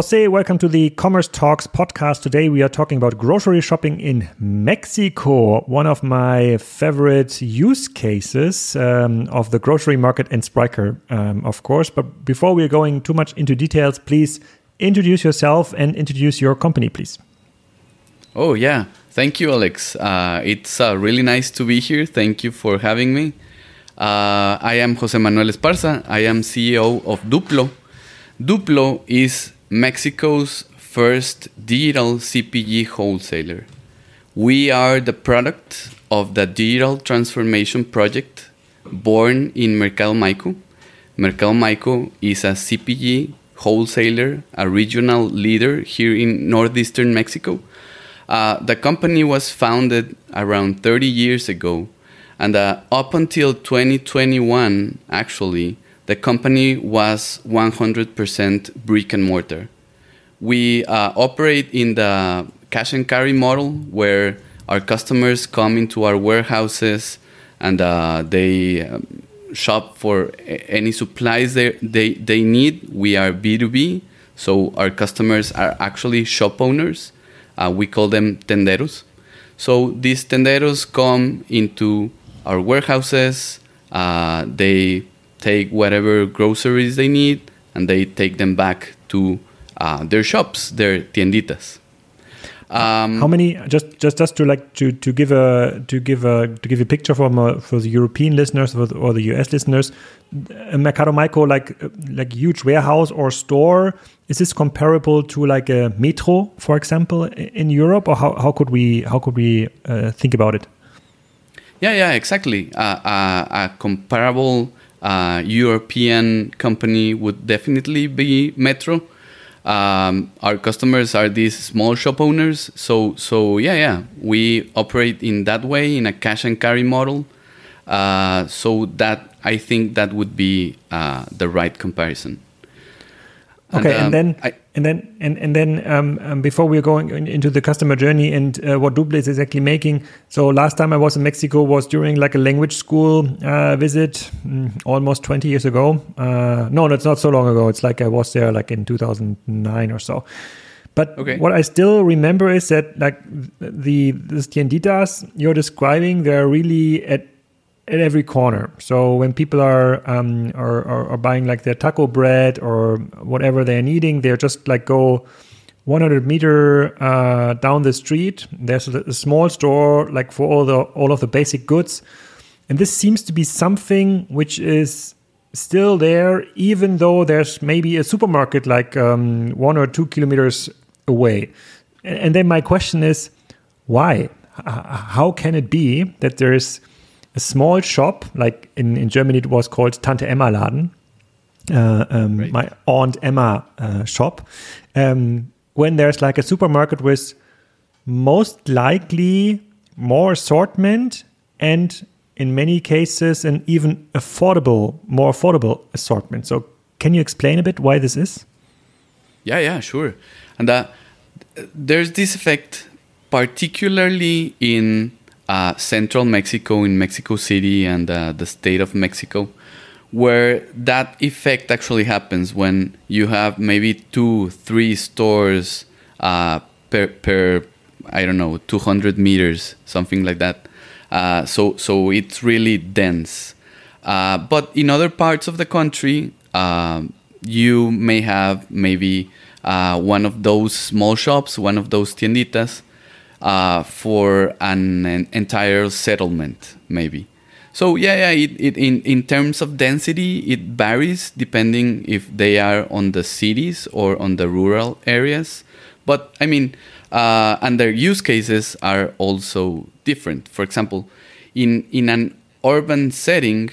Jose, welcome to the Commerce Talks podcast. Today we are talking about grocery shopping in Mexico, one of my favorite use cases um, of the grocery market and Spryker, um, of course. But before we are going too much into details, please introduce yourself and introduce your company, please. Oh, yeah. Thank you, Alex. Uh, it's uh, really nice to be here. Thank you for having me. Uh, I am Jose Manuel Esparza. I am CEO of Dupplo. Dupplo is Mexico's first digital CPG wholesaler. We are the product of the digital transformation project born in Mercado Maico. Mercado Maico is a CPG wholesaler, a regional leader here in northeastern Mexico. Uh, the company was founded around 30 years ago and uh, up until 2021, actually, the company was 100% brick and mortar. We uh, operate in the cash and carry model where our customers come into our warehouses and uh, they um, shop for any supplies they, they, they need. We are B2B, so our customers are actually shop owners. Uh, we call them tenderos. So these tenderos come into our warehouses. Uh, they take whatever groceries they need and they take them back to uh, their shops, their tienditas. Um, How many? Just, just, just to like to to give a to give a to give a picture for for the European listeners or the, or the US listeners. A Mercado Maico, like like huge warehouse or store, is this comparable to like a Metro, for example, in Europe, or how, how could we how could we uh, think about it? Yeah, yeah, exactly. Uh, uh, a comparable uh, European company would definitely be Metro. Um, our customers are these small shop owners, so so yeah, yeah, we operate in that way in a cash and carry model. Uh, so that I think that would be uh, the right comparison. Okay, and, um, and then I, and then and and then um, um, before we're going into the customer journey and uh, what Dupplo is exactly making. So last time I was in Mexico was during like a language school uh, visit, mm, almost 20 years ago. Uh, no, no, it's not so long ago. It's like I was there like in 2009 or so. But okay. what I still remember is that like the the tienditas you're describing, they're really at at every corner. So when people are, um, are, are, are buying like their taco bread or whatever they're needing, they're just like go 100 meter uh, down the street. There's a, a, small store like for all the all of the basic goods, and this seems to be something which is still there, even though there's maybe a supermarket like um, one or two kilometers away. And then my question is, why? How can it be that there's a small shop, like in, in Germany it was called Tante Emma Laden, uh, um, right. my Aunt Emma uh, shop, um, when there's like a supermarket with most likely more assortment and in many cases an even affordable, more affordable assortment. So can you explain a bit why this is? Yeah, yeah, sure. And uh, there's this effect particularly in uh, central Mexico, in Mexico City and uh, the state of Mexico, where that effect actually happens when you have maybe two, three stores uh, per, per, I don't know, 200 meters, something like that. Uh, so, so it's really dense. Uh, but in other parts of the country, um, you may have maybe uh, one of those small shops, one of those tienditas, uh, for an, an, entire settlement, maybe. So yeah, yeah. It, it, in in terms of density, it varies depending if they are on the cities or on the rural areas. But I mean, uh, and their use cases are also different. For example, in in an urban setting,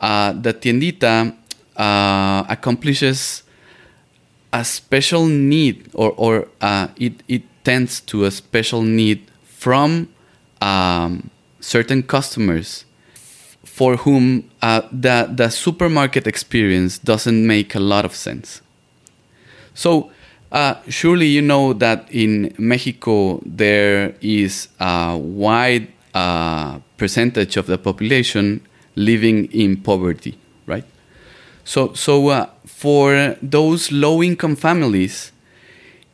uh, the tiendita uh, accomplishes a special need, or or uh, it it tends to a special need from um, certain customers for whom uh, the, the supermarket experience doesn't make a lot of sense. So, uh, surely you know that in Mexico there is a wide uh, percentage of the population living in poverty, right? So, so uh, for those low income families,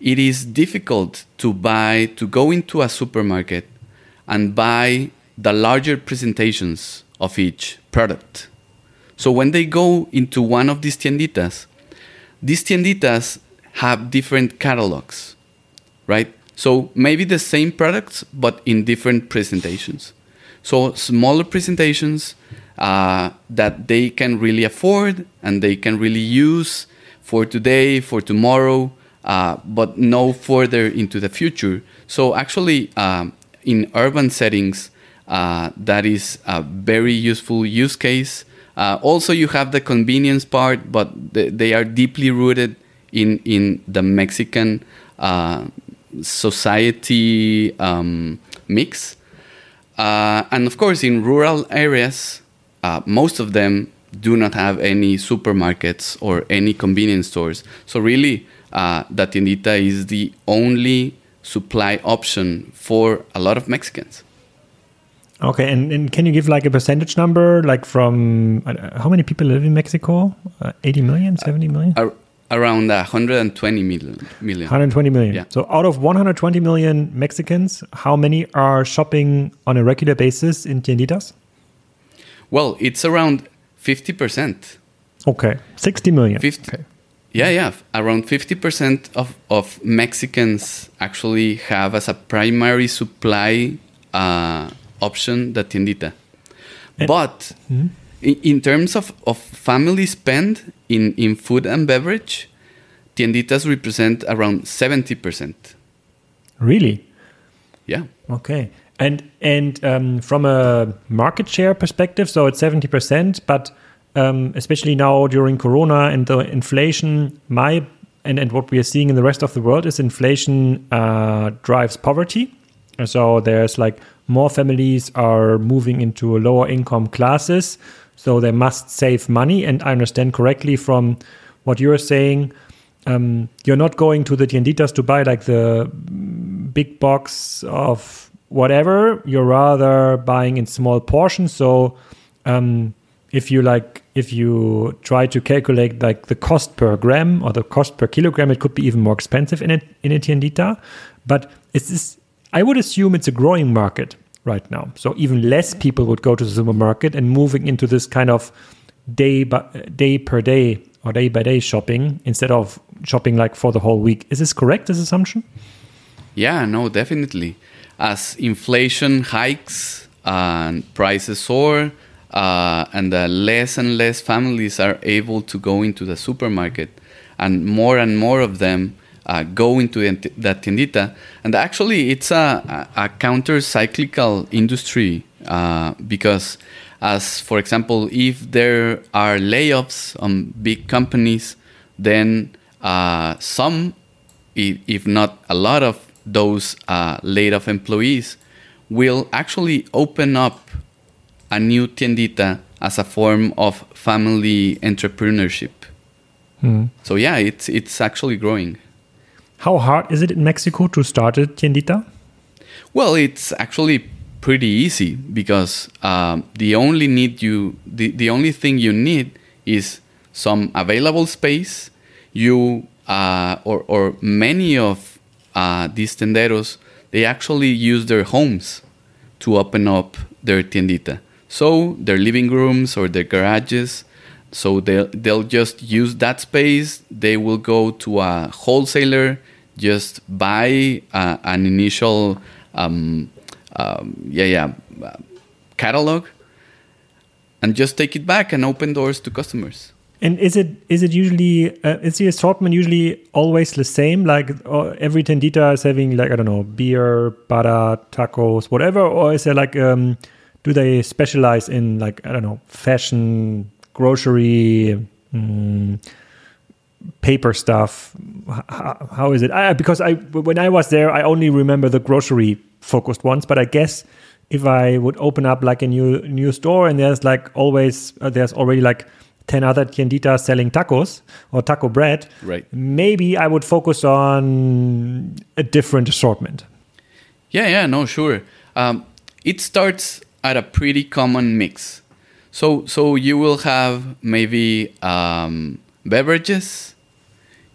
it is difficult to buy to go into a supermarket and buy the larger presentations of each product. So when they go into one of these tienditas, these tienditas have different catalogs, right? So maybe the same products, but in different presentations. So smaller presentations uh, that they can really afford and they can really use for today, for tomorrow, uh, but no further into the future. So actually, um, in urban settings, uh, that is a very useful use case. Uh, also, you have the convenience part, but th- they are deeply rooted in in the Mexican uh, society um, mix. Uh, and of course, in rural areas, uh, most of them do not have any supermarkets or any convenience stores. So really, uh, the tiendita is the only supply option for a lot of Mexicans. Okay, and, and can you give like a percentage number, like from uh, how many people live in Mexico? Uh, 80 million, 70 million? Uh, around 120 million, million. 120 million. Yeah. So out of 120 million Mexicans, how many are shopping on a regular basis in tienditas? Well, it's around 50%. Okay, 60 million. 50, okay. Yeah, yeah. Around 50% of, of Mexicans actually have as a primary supply uh, option the tiendita. And, but mm-hmm. in, in, terms of, of family spend in, in food and beverage, tienditas represent around 70%. Really? Yeah. Okay. And and um, from a market share perspective, so it's 70%, but um, especially now during Corona and the inflation, my and, and what we are seeing in the rest of the world is inflation uh, drives poverty. So there's like more families are moving into lower income classes, so they must save money. And I understand correctly from what you're saying, um, you're not going to the tienditas to buy like the big box of whatever. You're rather buying in small portions. So um, if you like, if you try to calculate like the cost per gram or the cost per kilogram, it could be even more expensive in a in a tiendita. But it's this I would assume it's a growing market right now. So even less people would go to the supermarket and moving into this kind of day by day per day or day by day shopping instead of shopping like for the whole week. Is this correct, this assumption? Yeah, no, definitely. As inflation hikes and prices soar, uh, and uh, less and less families are able to go into the supermarket, and more and more of them uh, go into that tiendita. And actually, it's a, a counter cyclical industry uh, because, as for example, if there are layoffs on big companies, then uh, some, if not a lot of those uh, laid off employees, will actually open up a new tiendita as a form of family entrepreneurship. Mm. So yeah, it's it's actually growing. How hard is it in Mexico to start a tiendita? Well, it's actually pretty easy because um, the only need you the, the only thing you need is some available space. You uh, or or many of uh, these tenderos they actually use their homes to open up their tiendita. So their living rooms or their garages. So they'll they'll just use that space. They will go to a wholesaler just buy uh, an initial um, um, yeah yeah uh, catalog and just take it back and open doors to customers and is it is it usually uh, is the assortment usually always the same like uh, every tendita is having like i don't know beer para tacos whatever or is there like um, do they specialize in like i don't know fashion grocery mm, paper stuff? How, how is it? I, because i when i was there i only remember the grocery focused ones but i guess if i would open up like a new new store and there's like always uh, there's already like 10 other tienditas selling tacos or taco bread right. maybe i would focus on a different assortment. Yeah yeah no sure. Um, it starts at a pretty common mix. So so you will have maybe um, beverages,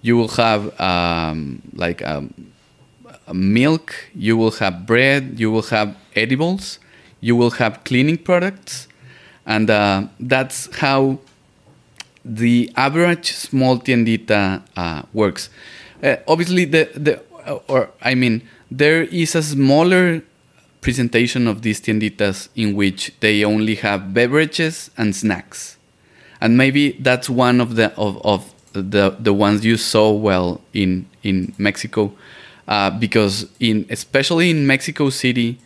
you will have um, like um, milk, you will have bread, you will have edibles, you will have cleaning products, and uh, that's how the average small tiendita uh, works. Uh, obviously, the the or I mean, there is a smaller presentation of these tienditas in which they only have beverages and snacks, and maybe that's one of the of, of the the ones you saw well in in Mexico, uh, because in especially in Mexico City,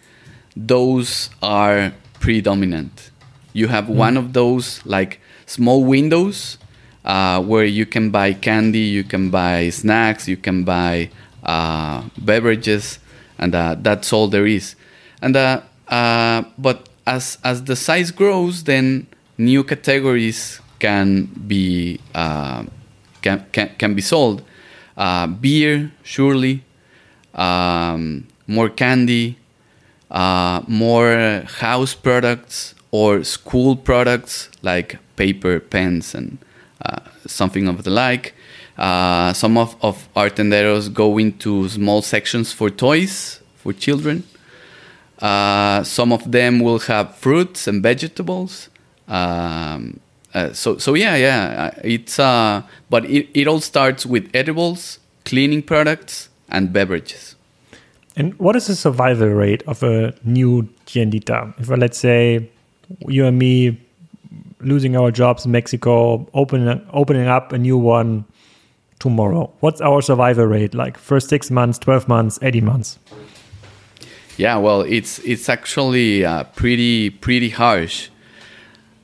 those are predominant. You have mm. one of those like small windows uh, where you can buy candy, you can buy snacks, you can buy uh, beverages, and uh, that's all there is. And uh, uh, but as as the size grows, then new categories can be uh, can, can can be sold. beer, surely, um, more candy, more house products or school products like paper, pens, and uh, something of the like. Uh, some of, of our tenderos go into small sections for toys for children. Uh, some of them will have fruits and vegetables. Um, uh, so so yeah yeah uh, it's uh but it, it all starts with edibles, cleaning products, and beverages. And what is the survival rate of a new tiendita? If let's say you and me losing our jobs in Mexico, opening opening up a new one tomorrow. What's our survival rate like? First six months, twelve months, eighteen months. Yeah, well, it's it's actually uh, pretty pretty harsh.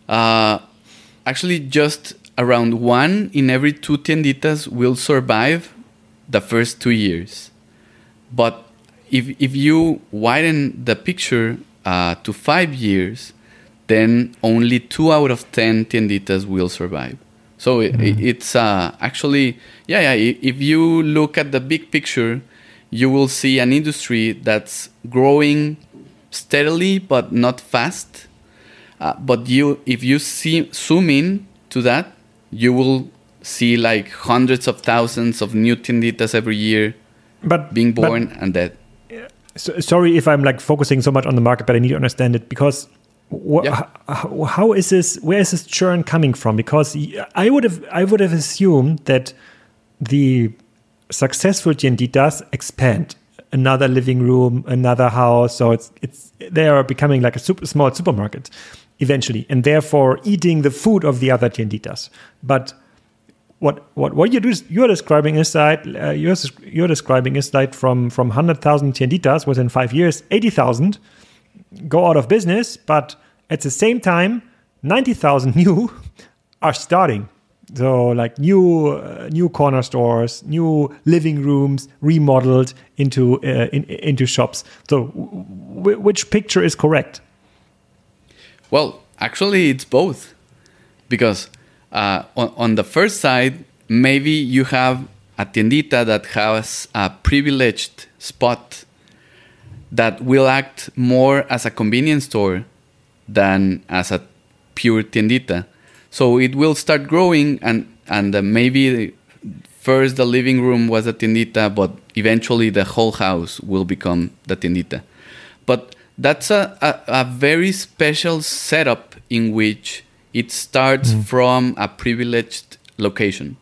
Uh, actually, just around one in every two tienditas will survive the first two years, but if if you widen the picture uh, to five years, then only two out of ten tienditas will survive. So mm. it, it's uh, actually, yeah, yeah. If you look at the big picture, you will see an industry that's growing steadily but not fast. Uh, but you, if you see zoom in to that, you will see like hundreds of thousands of new tienditas every year, but being born but, and dead. So, sorry if I'm like focusing so much on the market, but I need to understand it because yeah. how, how is this where is this churn coming from because i would have i would have assumed that the successful G&D does expand another living room another house so it's it's they are becoming like a super small supermarket eventually and therefore eating the food of the other tienditas but what what what you do you're describing is that uh, you're you're describing is that from from 100,000 tienditas within 5 years 80,000 go out of business, but at the same time, 90,000 new are starting. So like new uh, new corner stores, new living rooms remodeled into uh, in, into shops. So which picture is correct? Well, actually, it's both, because uh, on, on the first side, maybe you have a tiendita that has a privileged spot that will act more as a convenience store than as a pure tiendita. So it will start growing, and and uh, maybe first the living room was a tiendita, but eventually the whole house will become the tiendita. But that's a, a, a very special setup in which it starts mm. from a privileged location.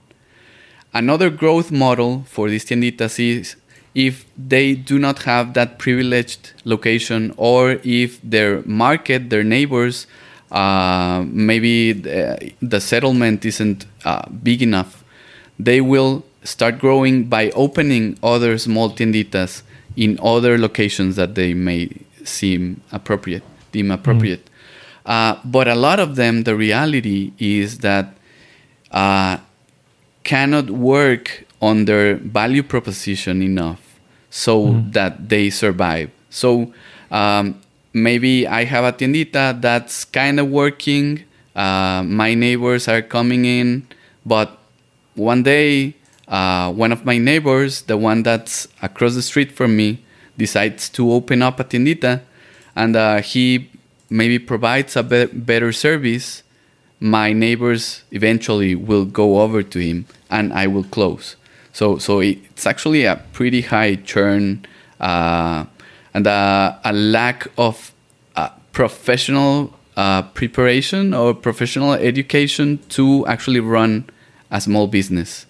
Another growth model for these tienditas is if they do not have that privileged location or if their market, their neighbors, uh, maybe the, the, settlement isn't uh, big enough, they will start growing by opening other small tienditas in other locations that they may seem appropriate, deem appropriate. Mm. Uh, but a lot of them, the reality is that uh, cannot work on their value proposition enough so mm. that they survive. So um, maybe I have a tiendita that's kind of working. Uh, my neighbors are coming in, but one day, uh, one of my neighbors, the one that's across the street from me, decides to open up a tiendita, and uh, he maybe provides a be- better service. My neighbors eventually will go over to him, and I will close. So so it's actually a pretty high churn uh, and a, a, lack of uh, professional uh, preparation or professional education to actually run a small business.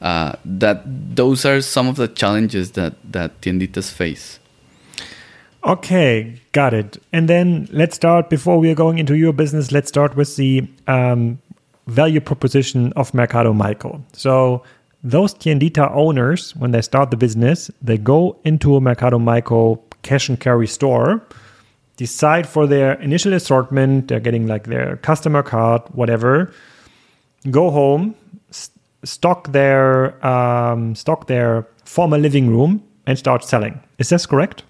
Uh, that those are some of the challenges that that tienditas face. Okay, got it. And then let's start before we are going into your business. Let's start with the um, value proposition of Mercado Maico. So those tiendita owners, when they start the business, they go into a Mercado Maico cash and carry store, decide for their initial assortment, they're getting like their customer card, whatever, go home, st- stock their um, stock their former living room, and start selling. Is this correct?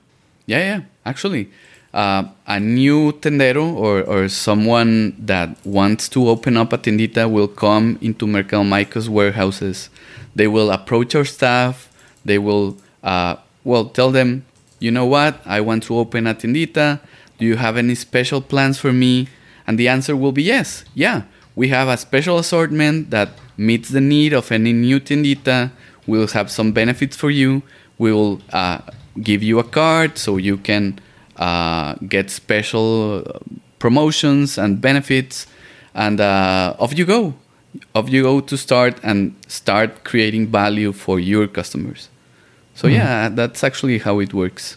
Yeah, yeah, actually. Uh, a new tendero or, or someone that wants to open up a tiendita will come into Mercado Maico's warehouses. They will approach our staff. They will, uh, well, tell them, you know what, I want to open a tiendita. Do you have any special plans for me? And the answer will be yes. Yeah, we have a special assortment that meets the need of any new tiendita. We'll have some benefits for you. We will uh, give you a card so you can uh, get special promotions and benefits, and uh, off you go. Off you go to start and start creating value for your customers. So mm. yeah, that's actually how it works.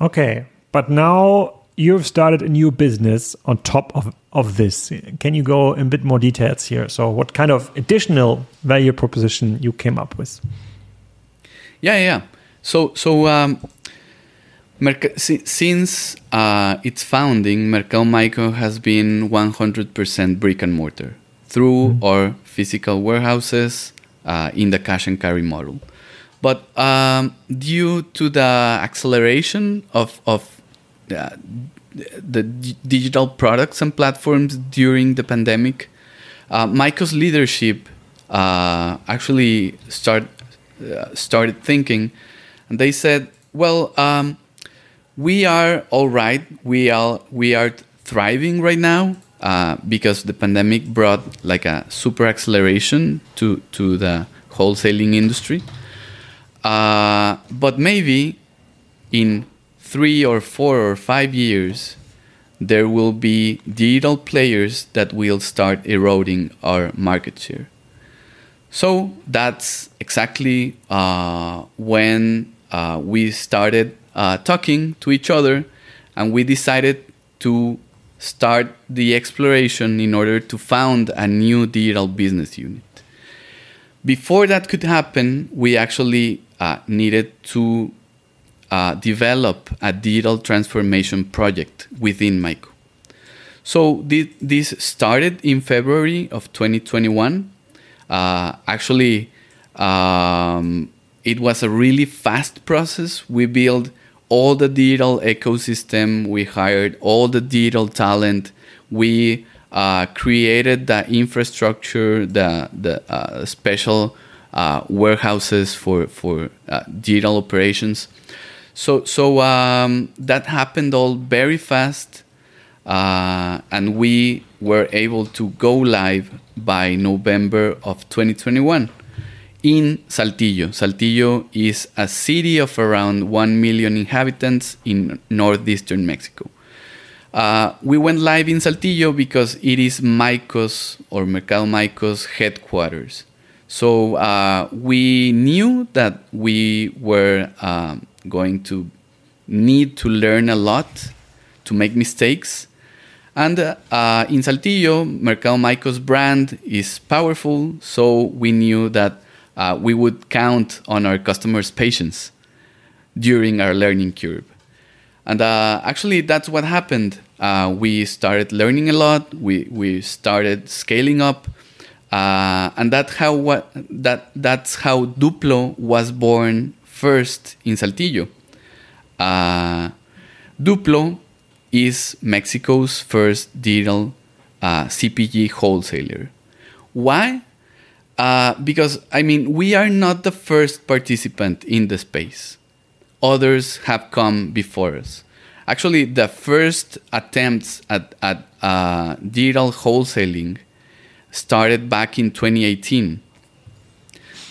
Okay, but now you've started a new business on top of, of this. Can you go in a bit more details here? So, what kind of additional value proposition you came up with? Yeah, yeah. So, so um, Merc- since uh, its founding, Mercado Maico has been 100% brick and mortar through mm-hmm. our physical warehouses uh, in the cash and carry model. But um, due to the acceleration of, of uh, the digital products and platforms during the pandemic, uh, Maico's leadership uh, actually start, uh, started thinking and they said, well, um, we are all right. We are we are thriving right now uh, because the pandemic brought like a super acceleration to to the wholesaling industry. Uh, but maybe in three or four or five years, there will be digital players that will start eroding our market share. So that's exactly uh, when uh, we started uh, talking to each other and we decided to start the exploration in order to found a new digital business unit. Before that could happen, we actually uh, needed to uh, develop a digital transformation project within Maico. So this started in February of 2021. Uh, actually, um, it was a really fast process. We built all the digital ecosystem. We hired all the digital talent. We uh, created the infrastructure, the the uh, special uh, warehouses for for uh, digital operations. So so um, that happened all very fast, uh, and we were able to go live by November of 2021 in Saltillo. Saltillo is a city of around 1 million inhabitants in northeastern Mexico. Uh, we went live in Saltillo because it is Maicos or Mercado Maicos headquarters. So uh, we knew that we were um, going to need to learn a lot, to make mistakes. And uh, in Saltillo, Mercado Maico's brand is powerful, so we knew that uh, we would count on our customers' patience during our learning curve. And uh, actually, that's what happened. Uh, we started learning a lot. We we started scaling up, uh, and that how what that that's how Dupplo was born first in Saltillo. Uh, Dupplo is Mexico's first digital uh, CPG wholesaler. Why? Uh, because, I mean, we are not the first participant in the space. Others have come before us. Actually, the first attempts at, at uh, digital wholesaling started back in 2018.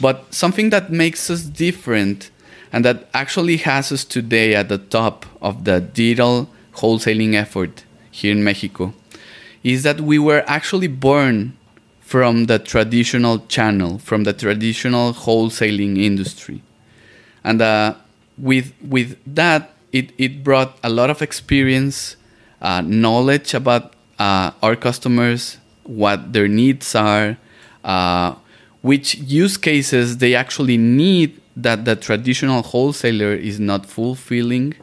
But something that makes us different and that actually has us today at the top of the digital wholesaling effort here in Mexico is that we were actually born from the traditional channel, from the traditional wholesaling industry. And uh, with, with that, it, it brought a lot of experience, uh, knowledge about uh, our customers, what their needs are, uh, which use cases they actually need that the traditional wholesaler is not fulfilling.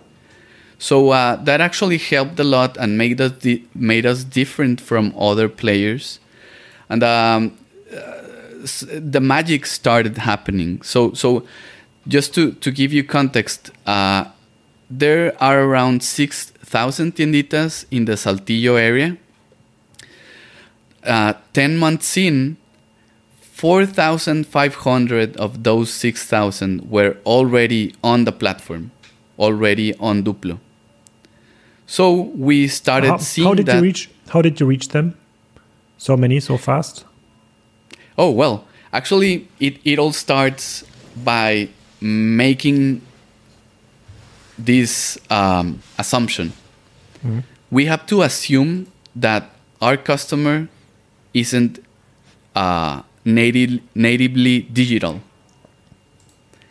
So uh, that actually helped a lot and made us di- made us different from other players, and um, uh, the magic started happening. So so just to to give you context, uh, there are around six thousand tienditas in the Saltillo area. Uh, Ten months in, 4,500 of those 6,000 were already on the platform, already on Dupplo. So we started how, seeing how did that. You reach, how did you reach them? So many, so fast? Oh, well, actually, it, it all starts by making this um, assumption. Mm-hmm. We have to assume that our customer isn't uh, native, natively digital.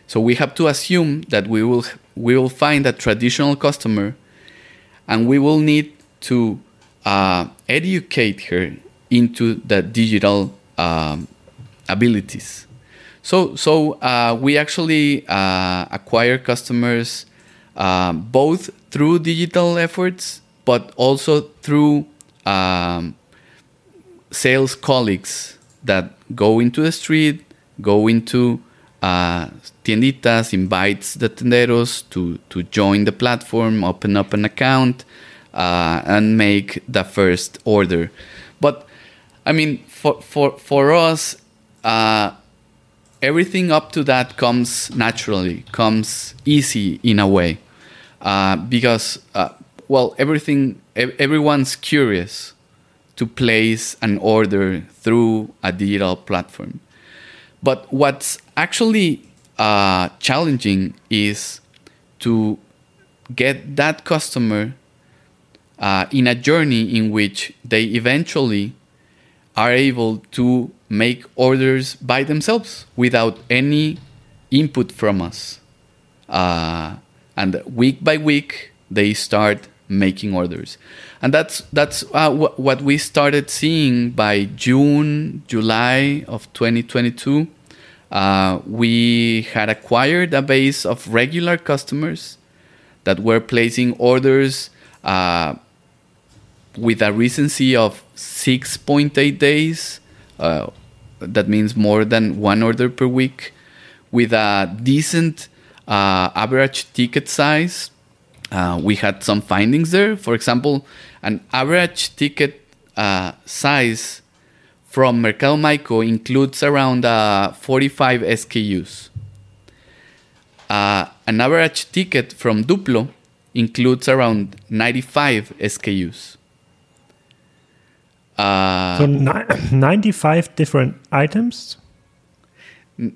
So we have to assume that we will we will find a traditional customer, and we will need to uh, educate her into the digital um, abilities. So so uh, we actually uh, acquire customers uh, both through digital efforts, but also through um, sales colleagues that go into the street, go into uh, tienditas, invites the tenderos to, to join the platform, open up an account, uh, and make the first order. But I mean, for, for, for us, uh, everything up to that comes naturally, comes easy in a way. Uh, because, uh, well, everything, everyone's curious to place an order through a digital platform. But what's actually uh, challenging is to get that customer uh, in a journey in which they eventually are able to make orders by themselves without any input from us. Uh, and week by week, they start making orders and that's that's uh, what we started seeing by June, July of 2022. Uh, we had acquired a base of regular customers that were placing orders uh, with a recency of 6.8 days. Uh, that means more than one order per week, with a decent uh, average ticket size. Uh, we had some findings there. For example, an average ticket uh, size from Mercado Maico includes around uh, 45 SKUs. Uh, an average ticket from Dupplo includes around 95 SKUs. Uh, so 95 different items?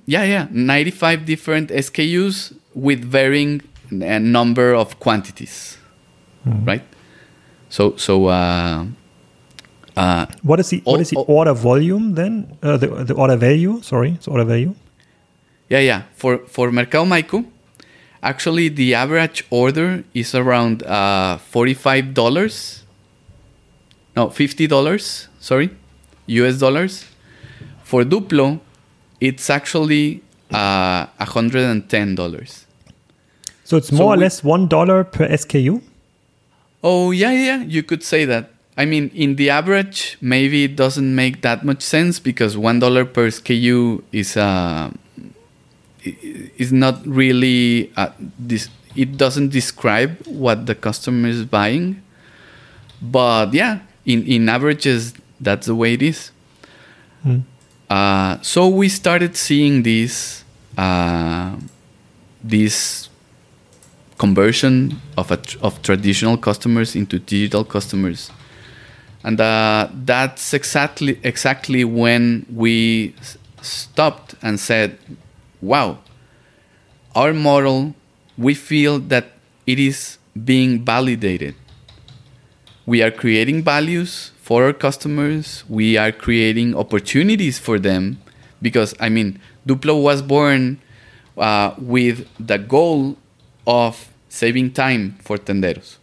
Yeah, yeah, 95 different SKUs with varying uh, number of quantities, mm. right? So so. Uh, uh, what is the what is the order volume then? Uh, the the order value. Sorry, it's order value. Yeah, yeah. For for Mercado Maico, actually the average order is around uh, forty five dollars. No, fifty dollars. Sorry, U.S. dollars. For Dupplo, it's actually uh, hundred and ten dollars. So it's more so or less one dollar per SKU. Oh, yeah, yeah, you could say that. I mean, in the average, maybe it doesn't make that much sense because one dollar per SKU is uh, is not really uh, this. It doesn't describe what the customer is buying, but yeah, in in averages, that's the way it is. Mm. Uh, so we started seeing this uh, this conversion of a, of traditional customers into digital customers, and uh, that's exactly exactly when we stopped and said wow, our model, we feel that it is being validated. We are creating values for our customers, we are creating opportunities for them because, I mean, Dupplo was born uh, with the goal of saving time for tenderos.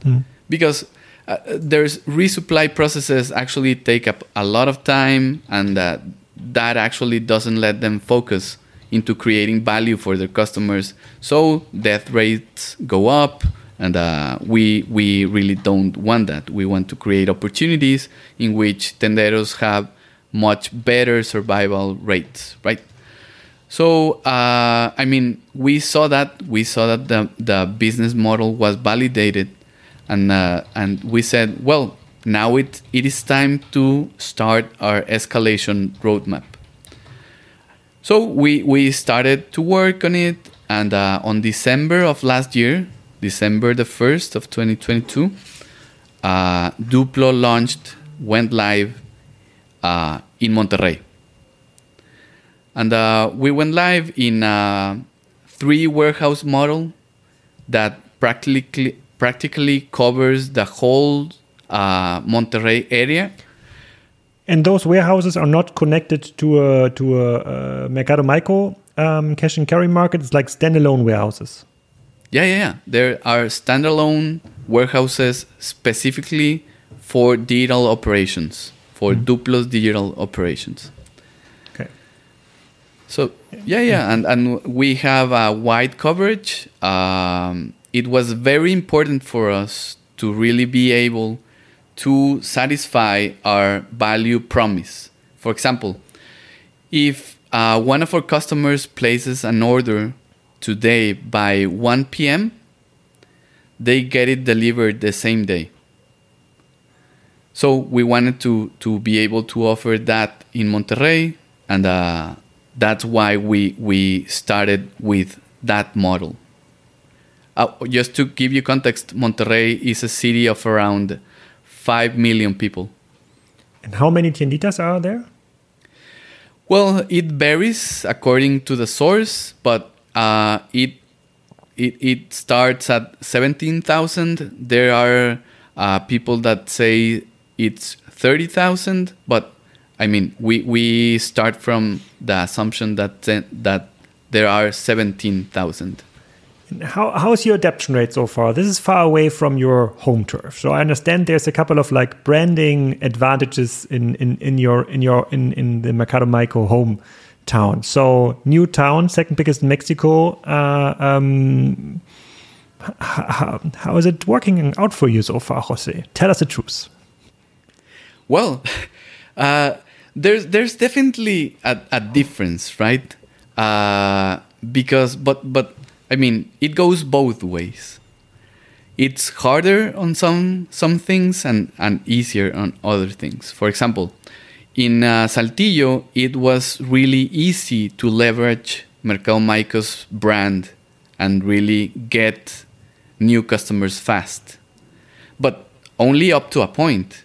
Mm. Because uh, there's resupply processes actually take up a lot of time and uh, that actually doesn't let them focus into creating value for their customers. So death rates go up, and uh, we we really don't want that. We want to create opportunities in which tenderos have much better survival rates, right? So uh, I mean, we saw that we saw that the the business model was validated, and uh, and we said, well, now it it is time to start our escalation roadmap. So we, we started to work on it, and uh, on December of last year, December the 1st of 2022, uh, Dupplo launched, went live uh, in Monterrey. And uh, we went live in a three warehouse model that practically, practically covers the whole uh, Monterrey area and those warehouses are not connected to a to a, a Mercado Maico um, cash and carry market. It's like standalone warehouses. Yeah, yeah, yeah. There are standalone warehouses specifically for digital operations, for mm. Dupplo's digital operations. So yeah, yeah, and and we have a wide coverage. Um, it was very important for us to really be able to satisfy our value promise. For example, if uh, one of our customers places an order today by 1 p.m., they get it delivered the same day. So we wanted to, to be able to offer that in Monterrey, and uh, that's why we, we started with that model. Uh, just to give you context, Monterrey is a city of around 5 million people. And how many tienditas are there? Well, it varies according to the source, but uh, it, it, it starts at 17,000. There are uh, people that say it's 30,000, but I mean, we, we start from the assumption that, that there are 17,000. How how's your adaptation rate so far? This is far away from your home turf. So I understand there's a couple of like branding advantages in in, in your in your in, in the Mercado Maico home town. So new town, second biggest in Mexico. Uh, um, how, how is it working out for you so far, Jose? Tell us the truth. Well, uh, there's there's definitely a, a difference, right? Uh, because but but I mean, it goes both ways. It's harder on some some things and, and easier on other things. For example, in uh, Saltillo, it was really easy to leverage Mercado Maico's brand and really get new customers fast. But only up to a point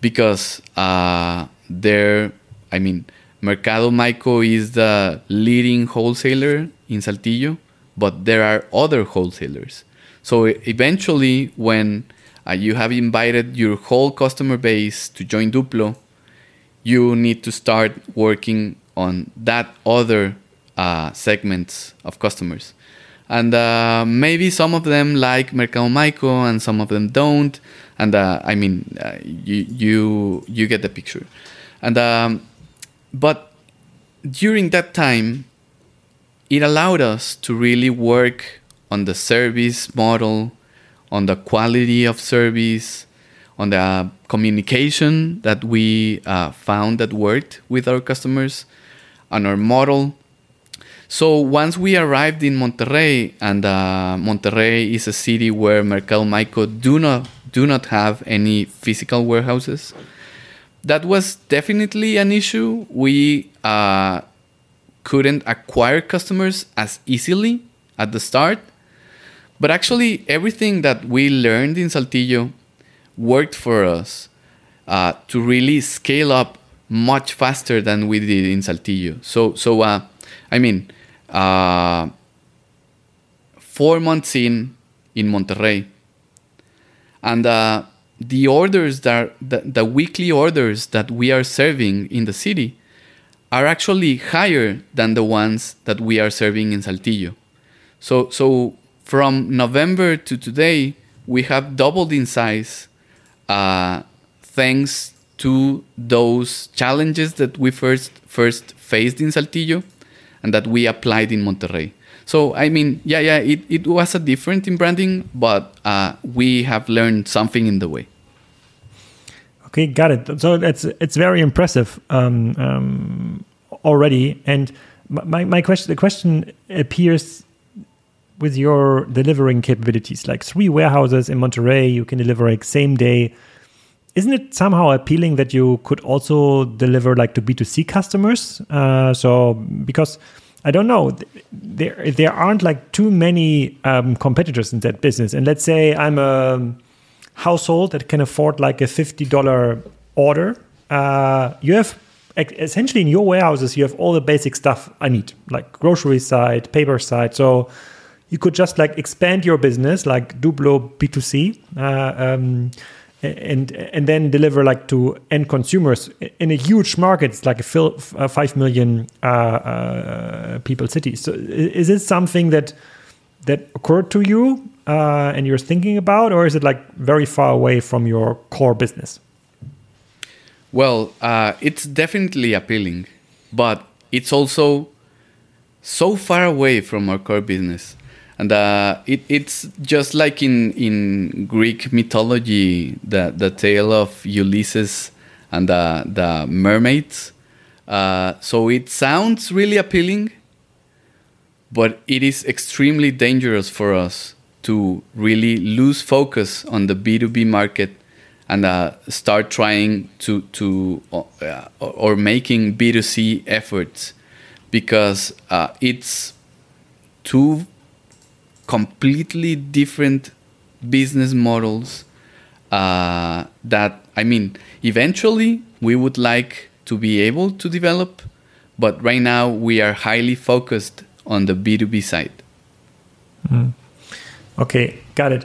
because uh, there, I mean, Mercado Maico is the leading wholesaler in Saltillo but there are other wholesalers. So eventually, when uh, you have invited your whole customer base to join Dupplo, you need to start working on that other uh, segments of customers. And uh, maybe some of them like Mercado Maico and some of them don't. And uh, I mean, uh, you, you, you get the picture. And, um, but during that time, it allowed us to really work on the service model, on the quality of service, on the communication that we uh, found that worked with our customers, on our model. So once we arrived in Monterrey, and uh, Monterrey is a city where Mercado Maico do not do not have any physical warehouses, that was definitely an issue. We uh, couldn't acquire customers as easily at the start. But actually, everything that we learned in Saltillo worked for us uh, to really scale up much faster than we did in Saltillo. So, so uh, I mean, uh, four months in in Monterrey, and uh, the orders that the, the weekly orders that we are serving in the city are actually higher than the ones that we are serving in Saltillo. So so from November to today, we have doubled in size, uh, thanks to those challenges that we first first faced in Saltillo, and that we applied in Monterrey. So I mean, yeah, yeah, it, it was a different in branding, but uh, we have learned something in the way. Okay, got it. So it's it's very impressive um, um, already. And my, my question, the question appears with your delivering capabilities, like three warehouses in Monterrey, you can deliver like same day. Isn't it somehow appealing that you could also deliver like to B2C customers? Uh, so because I don't know, there there aren't like too many um, competitors in that business. And let's say I'm a household that can afford like a fifty dollar order. Uh, you have essentially in your warehouses you have all the basic stuff I need, like grocery side, paper side. So you could just like expand your business like Dupplo B2C uh, um, and and then deliver like to end consumers in a huge market. It's like a, a five million uh, uh, people city. So is it something that that occurred to you uh, and you're thinking about, or is it like very far away from your core business? Well, uh, it's definitely appealing, but it's also so far away from our core business and uh, it, it's just like in in Greek mythology, the the tale of Ulysses and the the mermaids. Uh, so it sounds really appealing, but it is extremely dangerous for us to really lose focus on the B two B market and uh, start trying to to uh, or making B two C efforts because uh, it's too completely different business models uh, that I mean eventually we would like to be able to develop but right now we are highly focused on the B2B side. Mm. Okay, got it.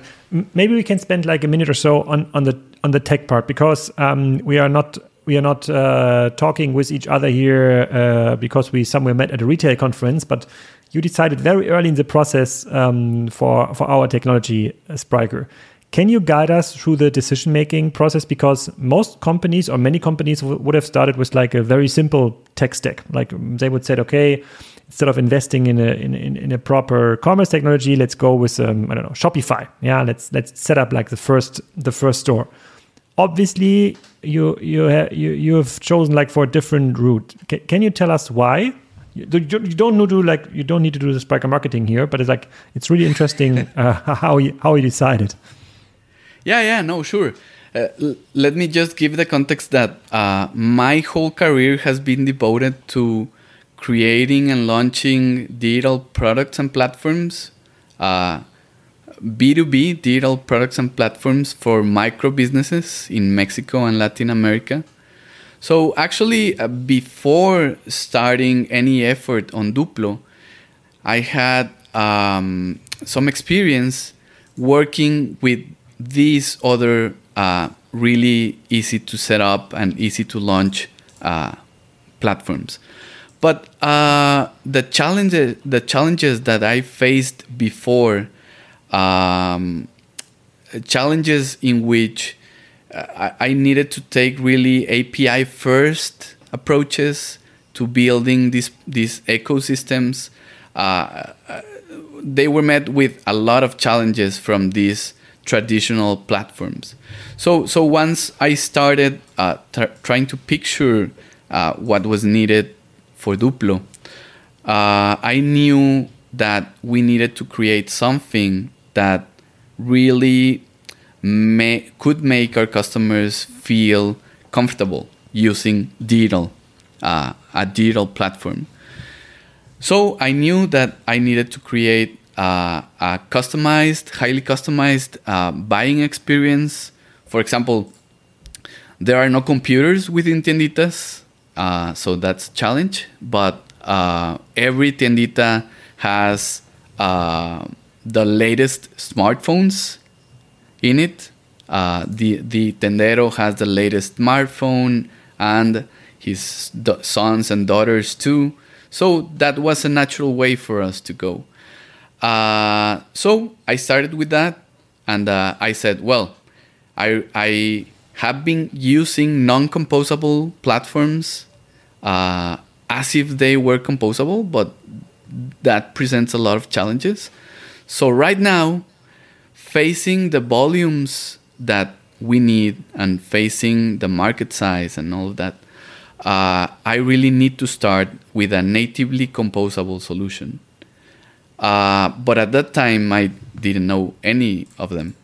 Maybe we can spend like a minute or so on, on the on the tech part because um, we are not we are not uh, talking with each other here uh, because we somewhere met at a retail conference, but you decided very early in the process um, for for our technology, uh, Spryker. Can you guide us through the decision making process? Because most companies or many companies would have started with like a very simple tech stack. Like um, they would say, okay, instead of investing in a in, in, in a proper commerce technology, let's go with um, I don't know Shopify. Yeah, let's let's set up like the first the first store. Obviously, you you ha- you you have chosen like for a different route. C- can you tell us why? You, you don't need to do like you don't need to do the Spryker marketing here, but it's like it's really interesting uh, how you how you decided. Yeah, yeah, no, sure. Uh, l- let me just give the context that uh, my whole career has been devoted to creating and launching digital products and platforms, B2B uh, digital products and platforms for micro businesses in Mexico and Latin America. So actually, uh, before starting any effort on Dupplo, I had um, some experience working with these other uh, really easy to set up and easy to launch uh, platforms. But uh, the challenges, the challenges that I faced before, um, challenges in which I, needed to take really API first approaches to building these these ecosystems. Uh, uh, they were met with a lot of challenges from these traditional platforms. So so once I started uh, trying to picture uh, what was needed for Dupplo, uh, I knew that we needed to create something that really may, could make our customers feel comfortable using digital, uh, a digital platform. So I knew that I needed to create uh, a customized, highly customized uh, buying experience. For example, there are no computers within tienditas, uh, so that's challenge. But uh, every tiendita has uh, the latest smartphones in it. Uh, the the tendero has the latest smartphone and his sons and daughters too. So that was a natural way for us to go. Uh, so I started with that, and uh, I said, well, I I have been using non-composable platforms uh, as if they were composable, but that presents a lot of challenges. So right now, facing the volumes that we need and facing the market size and all of that, uh, I really need to start with a natively composable solution. Uh, but at that time, I didn't know any of them.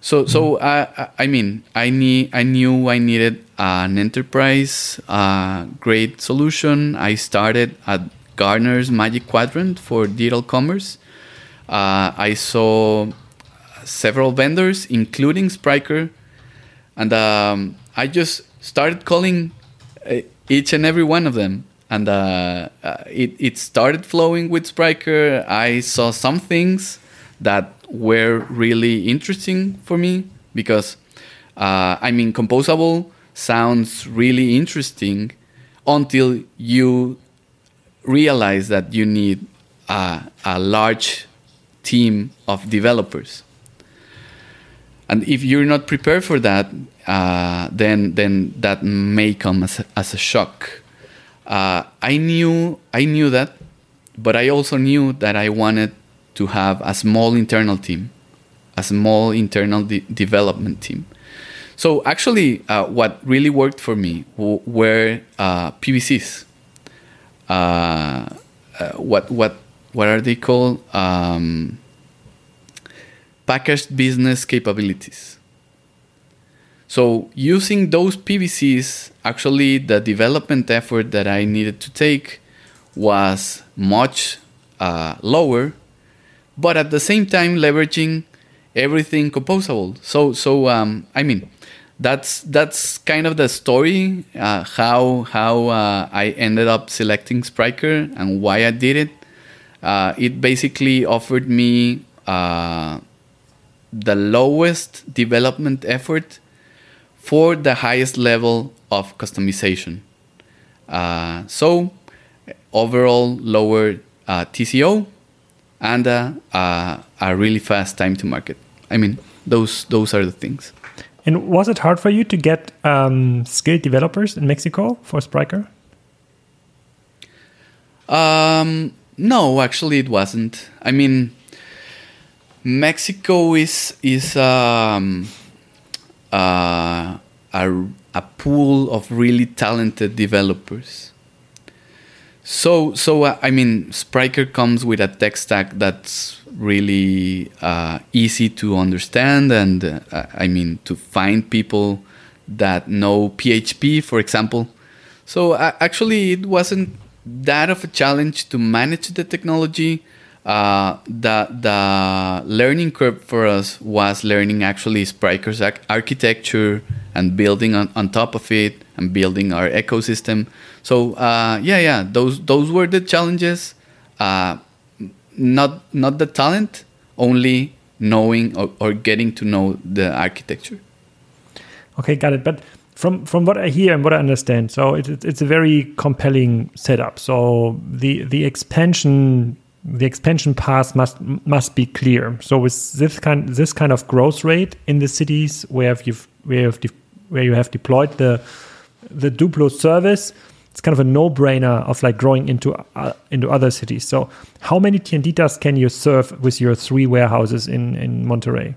So, so mm-hmm. I, I mean, I need, I knew I needed an enterprise uh, grade solution. I started at Gartner's Magic Quadrant for digital commerce. Uh, I saw several vendors, including Spryker, and um, I just started calling uh, each and every one of them. And uh, uh, it, it started flowing with Spryker. I saw some things that were really interesting for me because uh, I mean, composable sounds really interesting until you realize that you need a, a large team of developers. And if you're not prepared for that, uh, then then that may come as a, as a shock. Uh, I knew I knew that, but I also knew that I wanted to have a small internal team, a small internal de- development team. So actually, uh, what really worked for me w- were uh, PBCs. Uh, uh, what what what are they called? Um, packaged business capabilities. So using those PBCs, actually the development effort that I needed to take was much uh, lower but at the same time leveraging everything composable. So so um, I mean that's that's kind of the story uh, how how uh, I ended up selecting Spryker and why I did it. Uh, it basically offered me uh, the lowest development effort for the highest level of customization. Uh, so overall lower uh, TCO and uh, uh, a really fast time to market. I mean, those those are the things. And was it hard for you to get um, skilled developers in Mexico for Spryker? Um, no, actually, it wasn't. I mean, Mexico is is um, uh, a a pool of really talented developers. So, so uh, I mean, Spryker comes with a tech stack that's really uh, easy to understand, and uh, I mean, to find people that know PHP, for example. So, actually, it wasn't that of a challenge to manage the technology. Uh, the the learning curve for us was learning actually Spryker's architecture and building on, on top of it and building our ecosystem. So uh, yeah, yeah, those those were the challenges. Uh, not not the talent, only knowing or, or getting to know the architecture. Okay, got it. But from from what I hear and what I understand, so it, it, it's a very compelling setup. So the the expansion the expansion path must must be clear. So with this kind this kind of growth rate in the cities where you've where you've where you have deployed the the Dupplo service, it's kind of a no-brainer of like growing into uh, into other cities. So, how many tienditas can you serve with your three warehouses in in Monterrey?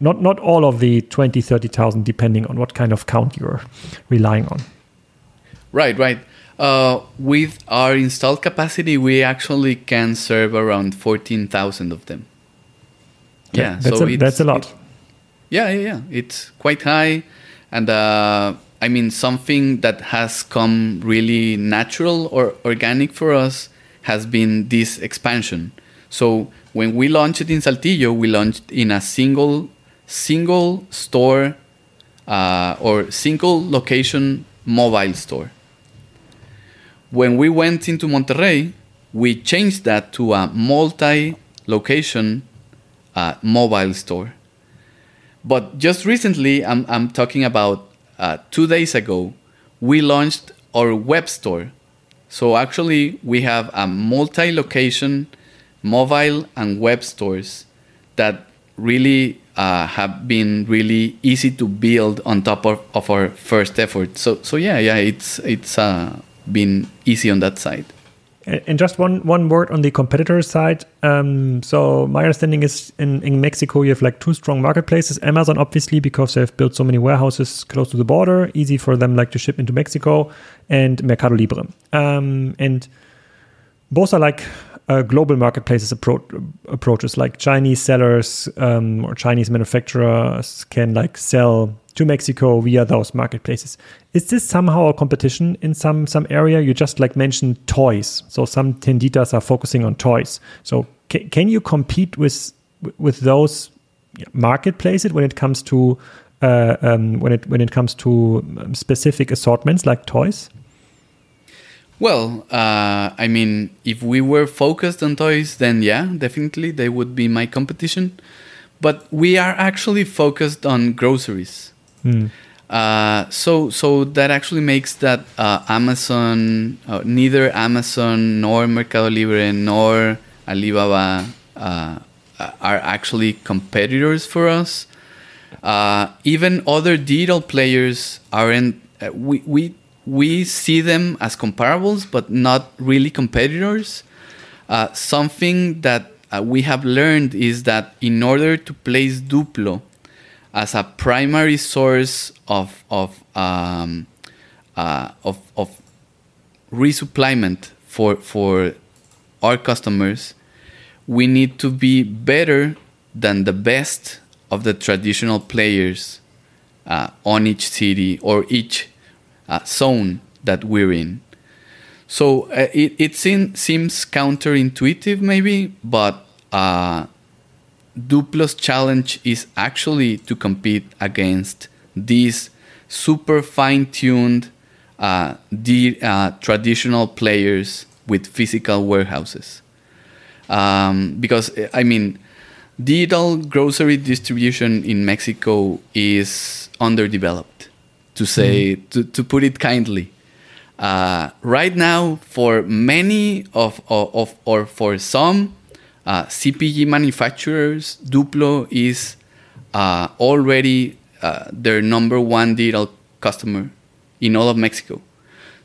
Not not all of the 20, 30,000, depending on what kind of count you're relying on. Right, right. Uh, with our installed capacity, we actually can serve around 14,000 of them. Okay. Yeah, that's, so a, that's a lot. It, yeah, yeah, yeah. It's quite high. And uh, I mean, something that has come really natural or organic for us has been this expansion. So when we launched in Saltillo, we launched in a single single store uh, or single location mobile store. When we went into Monterrey, we changed that to a multi-location uh, mobile store. But just recently, I'm, I'm talking about uh, two days ago, we launched our web store. So actually, we have a multi-location mobile and web stores that really uh, have been really easy to build on top of, of our first effort. So so yeah yeah it's it's uh, been easy on that side. And just one one word on the competitor side. Um, so my understanding is in, in Mexico you have like two strong marketplaces. Amazon obviously because they've built so many warehouses close to the border, easy for them like to ship into Mexico, and Mercado Libre. Um, and both are like uh, global marketplaces appro- approaches. Like Chinese sellers um, or Chinese manufacturers can like sell to Mexico via those marketplaces. Is this somehow a competition in some some area? You just like mentioned toys. So some tienditas are focusing on toys. So ca- can you compete with with those marketplaces when it comes to uh, um, when it when it comes to um, specific assortments like toys? Well, uh, I mean, if we were focused on toys, then yeah, definitely they would be my competition. But we are actually focused on groceries. Mm. Uh, so so that actually makes that uh, Amazon, uh, neither Amazon nor Mercado Libre nor Alibaba uh, are actually competitors for us. Uh, even other digital players aren't. Uh, we we we see them as comparables, but not really competitors. something that we have learned is that in order to place Dupplo as a primary source of of um, uh, of, of resupplyment for for our customers, we need to be better than the best of the traditional players uh, on each city or each uh, zone that we're in. So uh, it, it seem, seems counterintuitive, maybe, but uh, Dupplo's challenge is actually to compete against these super fine tuned uh, uh, traditional players with physical warehouses. Um, because, I mean, digital grocery distribution in Mexico is underdeveloped, to say, mm. to, to put it kindly. Uh, right now, for many of, of, of, or for some uh, CPG manufacturers, Dupplo is uh, already uh, their number one digital customer in all of Mexico.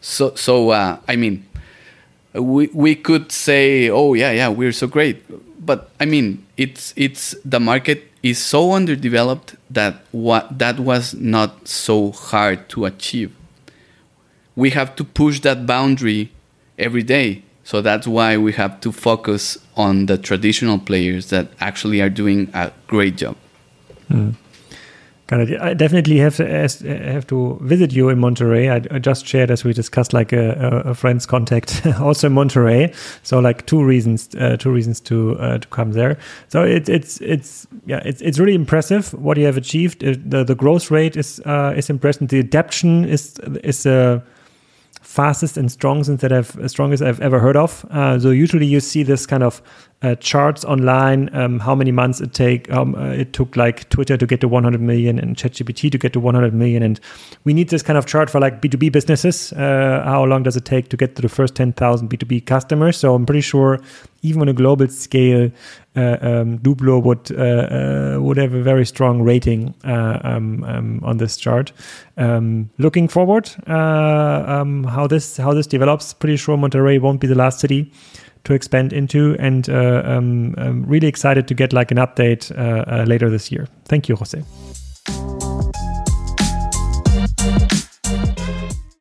So, so uh, I mean, we we could say, oh yeah, yeah, we're so great, but I mean, it's it's the market is so underdeveloped that what that was not so hard to achieve. We have to push that boundary every day so that's why we have to focus on the traditional players that actually are doing a great job. Mm. I definitely have to have to visit you in Monterrey. I, just shared, as we discussed, like a, a, friend's contact also in Monterrey. So like two reasons, uh, two reasons to uh, to come there. So it, it's it's yeah, it's it's really impressive what you have achieved. the the growth rate is uh, is impressive. The adaptation is is a uh, fastest and strongest that I've strongest I've ever heard of. Uh, so usually you see this kind of uh, charts online, um, how many months it take. Um, uh, it took like Twitter to get to 100 million and ChatGPT to get to 100 million, and we need this kind of chart for like B2B businesses. Uh, how long does it take to get to the first 10,000 B2B customers? So I'm pretty sure even on a global scale, uh, um, Dupplo would uh, uh, would have a very strong rating um, um, on this chart. Um, looking forward, how this how this develops. Pretty sure Monterrey won't be the last city to expand into, and uh, um, I'm really excited to get like an update later this year. Thank you, Jose.